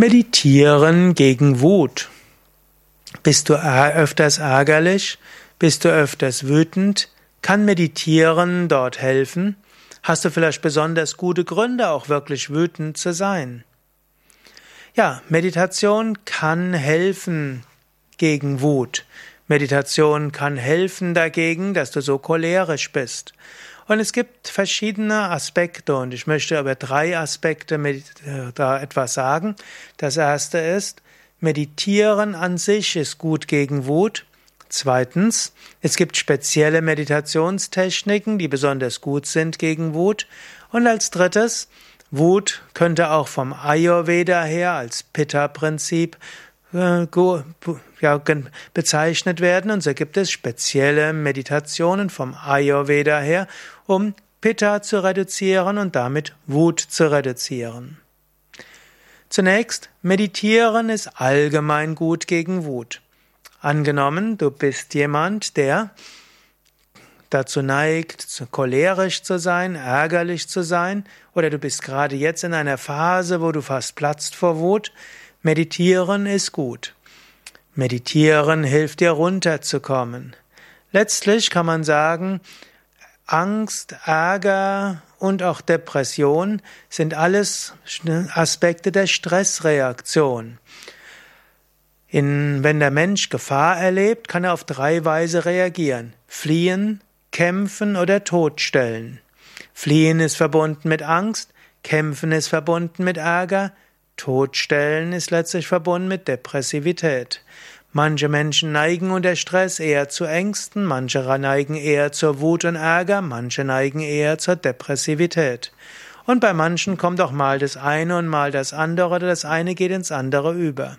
Meditieren gegen Wut. Bist du öfters ärgerlich? Bist du öfters wütend? Kann Meditieren dort helfen? Hast du vielleicht besonders gute Gründe, auch wirklich wütend zu sein? Ja, Meditation kann helfen gegen Wut. Meditation kann helfen dagegen, dass du so cholerisch bist. Und es gibt verschiedene Aspekte und ich möchte über drei Aspekte äh, da etwas sagen. Das erste ist, Meditieren an sich ist gut gegen Wut. Zweitens, es gibt spezielle Meditationstechniken, die besonders gut sind gegen Wut. Und als drittes, Wut könnte auch vom Ayurveda her als Pitta-Prinzip ja, bezeichnet werden. Und so gibt es spezielle Meditationen vom Ayurveda her, um Pitta zu reduzieren und damit Wut zu reduzieren. Zunächst, meditieren ist allgemein gut gegen Wut. Angenommen, du bist jemand, der dazu neigt, cholerisch zu sein, ärgerlich zu sein, oder du bist gerade jetzt in einer Phase, wo du fast platzt vor Wut, Meditieren ist gut. Meditieren hilft dir runterzukommen. Letztlich kann man sagen, Angst, Ärger und auch Depression sind alles Aspekte der Stressreaktion. In, wenn der Mensch Gefahr erlebt, kann er auf drei Weise reagieren. Fliehen, kämpfen oder totstellen. Fliehen ist verbunden mit Angst, kämpfen ist verbunden mit Ärger, Todstellen ist letztlich verbunden mit Depressivität. Manche Menschen neigen unter Stress eher zu Ängsten, manche neigen eher zur Wut und Ärger, manche neigen eher zur Depressivität. Und bei manchen kommt auch mal das eine und mal das andere oder das eine geht ins andere über.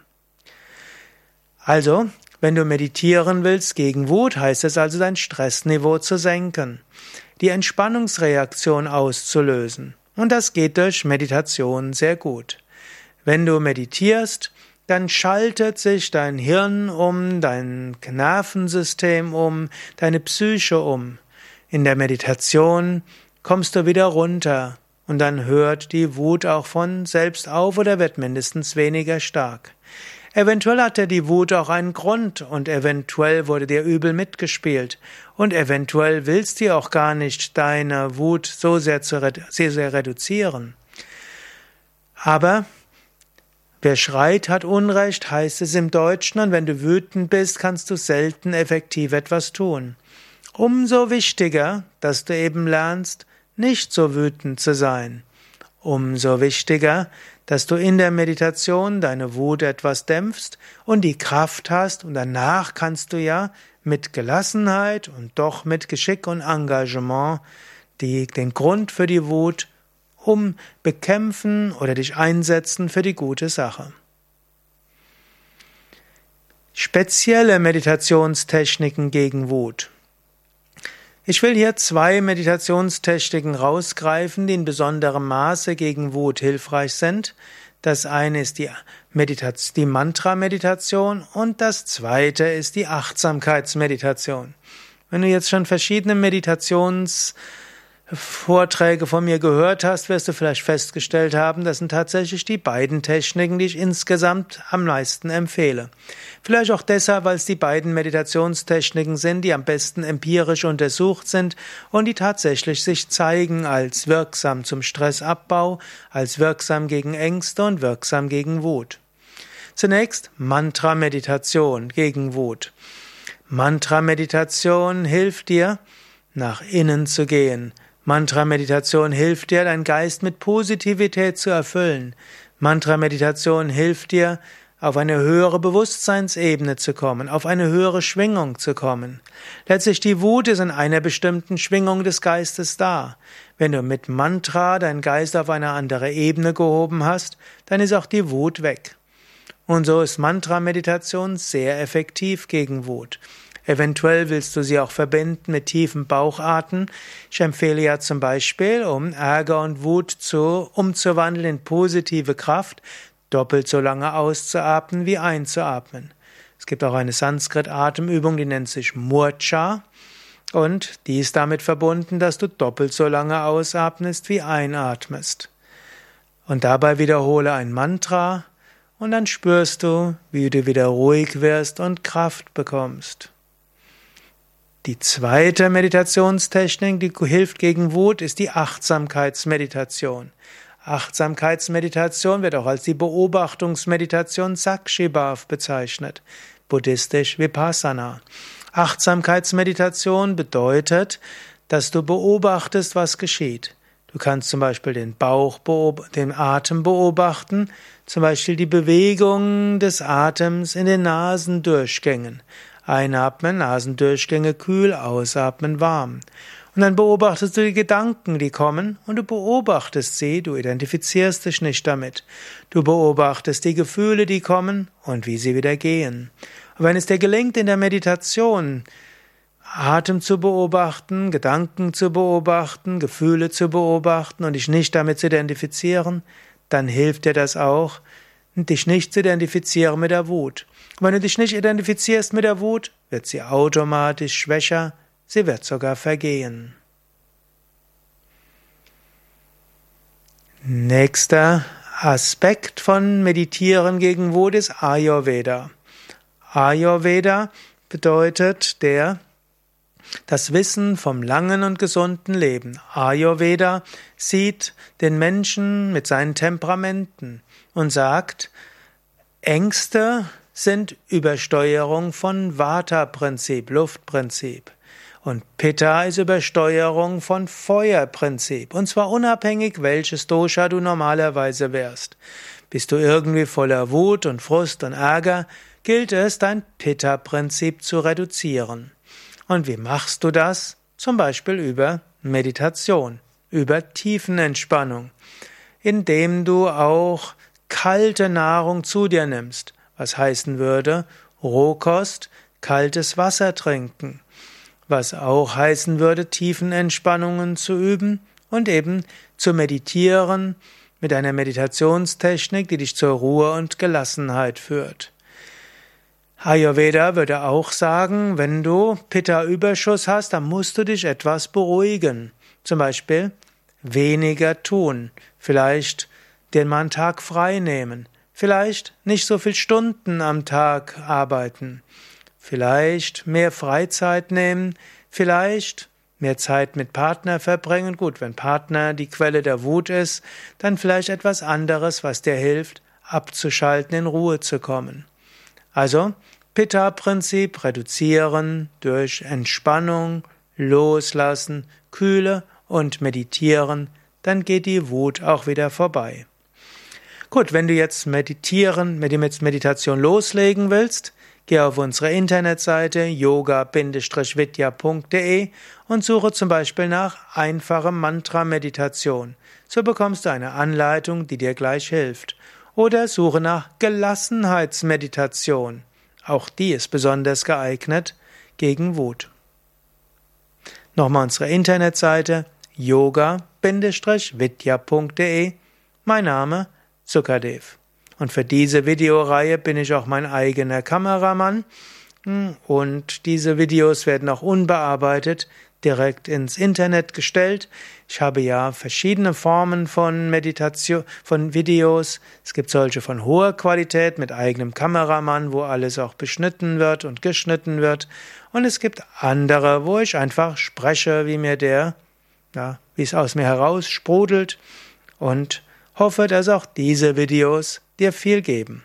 Also, wenn du meditieren willst gegen Wut, heißt es also dein Stressniveau zu senken, die Entspannungsreaktion auszulösen. Und das geht durch Meditation sehr gut. Wenn du meditierst, dann schaltet sich dein Hirn um, dein Nervensystem um, deine Psyche um. In der Meditation kommst du wieder runter und dann hört die Wut auch von selbst auf oder wird mindestens weniger stark. Eventuell hatte die Wut auch einen Grund und eventuell wurde dir übel mitgespielt und eventuell willst du auch gar nicht deine Wut so sehr, zu, sehr, sehr reduzieren. Aber Wer schreit, hat Unrecht, heißt es im Deutschen, und wenn du wütend bist, kannst du selten effektiv etwas tun. Umso wichtiger, dass du eben lernst, nicht so wütend zu sein. Umso wichtiger, dass du in der Meditation deine Wut etwas dämpfst und die Kraft hast, und danach kannst du ja mit Gelassenheit und doch mit Geschick und Engagement die, den Grund für die Wut um bekämpfen oder dich einsetzen für die gute Sache. Spezielle Meditationstechniken gegen Wut. Ich will hier zwei Meditationstechniken rausgreifen, die in besonderem Maße gegen Wut hilfreich sind. Das eine ist die, die Mantra-Meditation und das zweite ist die Achtsamkeitsmeditation. Wenn du jetzt schon verschiedene Meditations Vorträge von mir gehört hast, wirst du vielleicht festgestellt haben, das sind tatsächlich die beiden Techniken, die ich insgesamt am meisten empfehle. Vielleicht auch deshalb, weil es die beiden Meditationstechniken sind, die am besten empirisch untersucht sind und die tatsächlich sich zeigen als wirksam zum Stressabbau, als wirksam gegen Ängste und wirksam gegen Wut. Zunächst Mantra-Meditation gegen Wut. Mantra-Meditation hilft dir, nach innen zu gehen, Mantra-Meditation hilft dir, deinen Geist mit Positivität zu erfüllen. Mantra-Meditation hilft dir, auf eine höhere Bewusstseinsebene zu kommen, auf eine höhere Schwingung zu kommen. Letztlich die Wut ist in einer bestimmten Schwingung des Geistes da. Wenn du mit Mantra deinen Geist auf eine andere Ebene gehoben hast, dann ist auch die Wut weg. Und so ist Mantra-Meditation sehr effektiv gegen Wut. Eventuell willst du sie auch verbinden mit tiefen Baucharten. Ich empfehle ja zum Beispiel, um Ärger und Wut zu, umzuwandeln in positive Kraft, doppelt so lange auszuatmen wie einzuatmen. Es gibt auch eine Sanskrit-Atemübung, die nennt sich Murcha. Und die ist damit verbunden, dass du doppelt so lange ausatmest wie einatmest. Und dabei wiederhole ein Mantra und dann spürst du, wie du wieder ruhig wirst und Kraft bekommst. Die zweite Meditationstechnik, die hilft gegen Wut, ist die Achtsamkeitsmeditation. Achtsamkeitsmeditation wird auch als die Beobachtungsmeditation Sakshibhav bezeichnet, buddhistisch Vipassana. Achtsamkeitsmeditation bedeutet, dass du beobachtest, was geschieht. Du kannst zum Beispiel den Bauch, den Atem beobachten, zum Beispiel die Bewegung des Atems in den Nasendurchgängen. Einatmen, Nasendurchgänge kühl, ausatmen warm. Und dann beobachtest du die Gedanken, die kommen, und du beobachtest sie, du identifizierst dich nicht damit. Du beobachtest die Gefühle, die kommen und wie sie wieder gehen. Und wenn es dir gelingt, in der Meditation Atem zu beobachten, Gedanken zu beobachten, Gefühle zu beobachten und dich nicht damit zu identifizieren, dann hilft dir das auch, dich nicht zu identifizieren mit der Wut. Wenn du dich nicht identifizierst mit der Wut, wird sie automatisch schwächer, sie wird sogar vergehen. Nächster Aspekt von Meditieren gegen Wut ist Ayurveda. Ayurveda bedeutet der das Wissen vom langen und gesunden Leben. Ayurveda sieht den Menschen mit seinen Temperamenten und sagt, Ängste sind Übersteuerung von Vata-Prinzip, Luftprinzip. Und Pitta ist Übersteuerung von Feuerprinzip. Und zwar unabhängig, welches Dosha du normalerweise wärst. Bist du irgendwie voller Wut und Frust und Ärger, gilt es, dein Pitta-Prinzip zu reduzieren. Und wie machst du das? Zum Beispiel über Meditation, über Tiefenentspannung, indem du auch kalte Nahrung zu dir nimmst, was heißen würde Rohkost, kaltes Wasser trinken, was auch heißen würde Tiefenentspannungen zu üben und eben zu meditieren mit einer Meditationstechnik, die dich zur Ruhe und Gelassenheit führt. Ayurveda würde auch sagen, wenn du Pitta-Überschuss hast, dann musst du dich etwas beruhigen. Zum Beispiel weniger tun, vielleicht dir mal einen Tag frei nehmen, vielleicht nicht so viel Stunden am Tag arbeiten, vielleicht mehr Freizeit nehmen, vielleicht mehr Zeit mit Partner verbringen. Gut, wenn Partner die Quelle der Wut ist, dann vielleicht etwas anderes, was dir hilft, abzuschalten, in Ruhe zu kommen. Also Pitta-Prinzip reduzieren durch Entspannung, Loslassen, Kühle und Meditieren, dann geht die Wut auch wieder vorbei. Gut, wenn du jetzt meditieren, mit dem jetzt Meditation loslegen willst, geh auf unsere Internetseite yoga-vidya.de und suche zum Beispiel nach einfache Mantra-Meditation. So bekommst du eine Anleitung, die dir gleich hilft. Oder suche nach Gelassenheitsmeditation. Auch die ist besonders geeignet gegen Wut. Nochmal unsere Internetseite yoga-vidya.de. Mein Name Zuckerdev. Und für diese Videoreihe bin ich auch mein eigener Kameramann. Und diese Videos werden auch unbearbeitet direkt ins Internet gestellt. Ich habe ja verschiedene Formen von Meditation, von Videos. Es gibt solche von hoher Qualität mit eigenem Kameramann, wo alles auch beschnitten wird und geschnitten wird. Und es gibt andere, wo ich einfach spreche, wie mir der, ja, wie es aus mir heraus sprudelt und hoffe, dass auch diese Videos dir viel geben.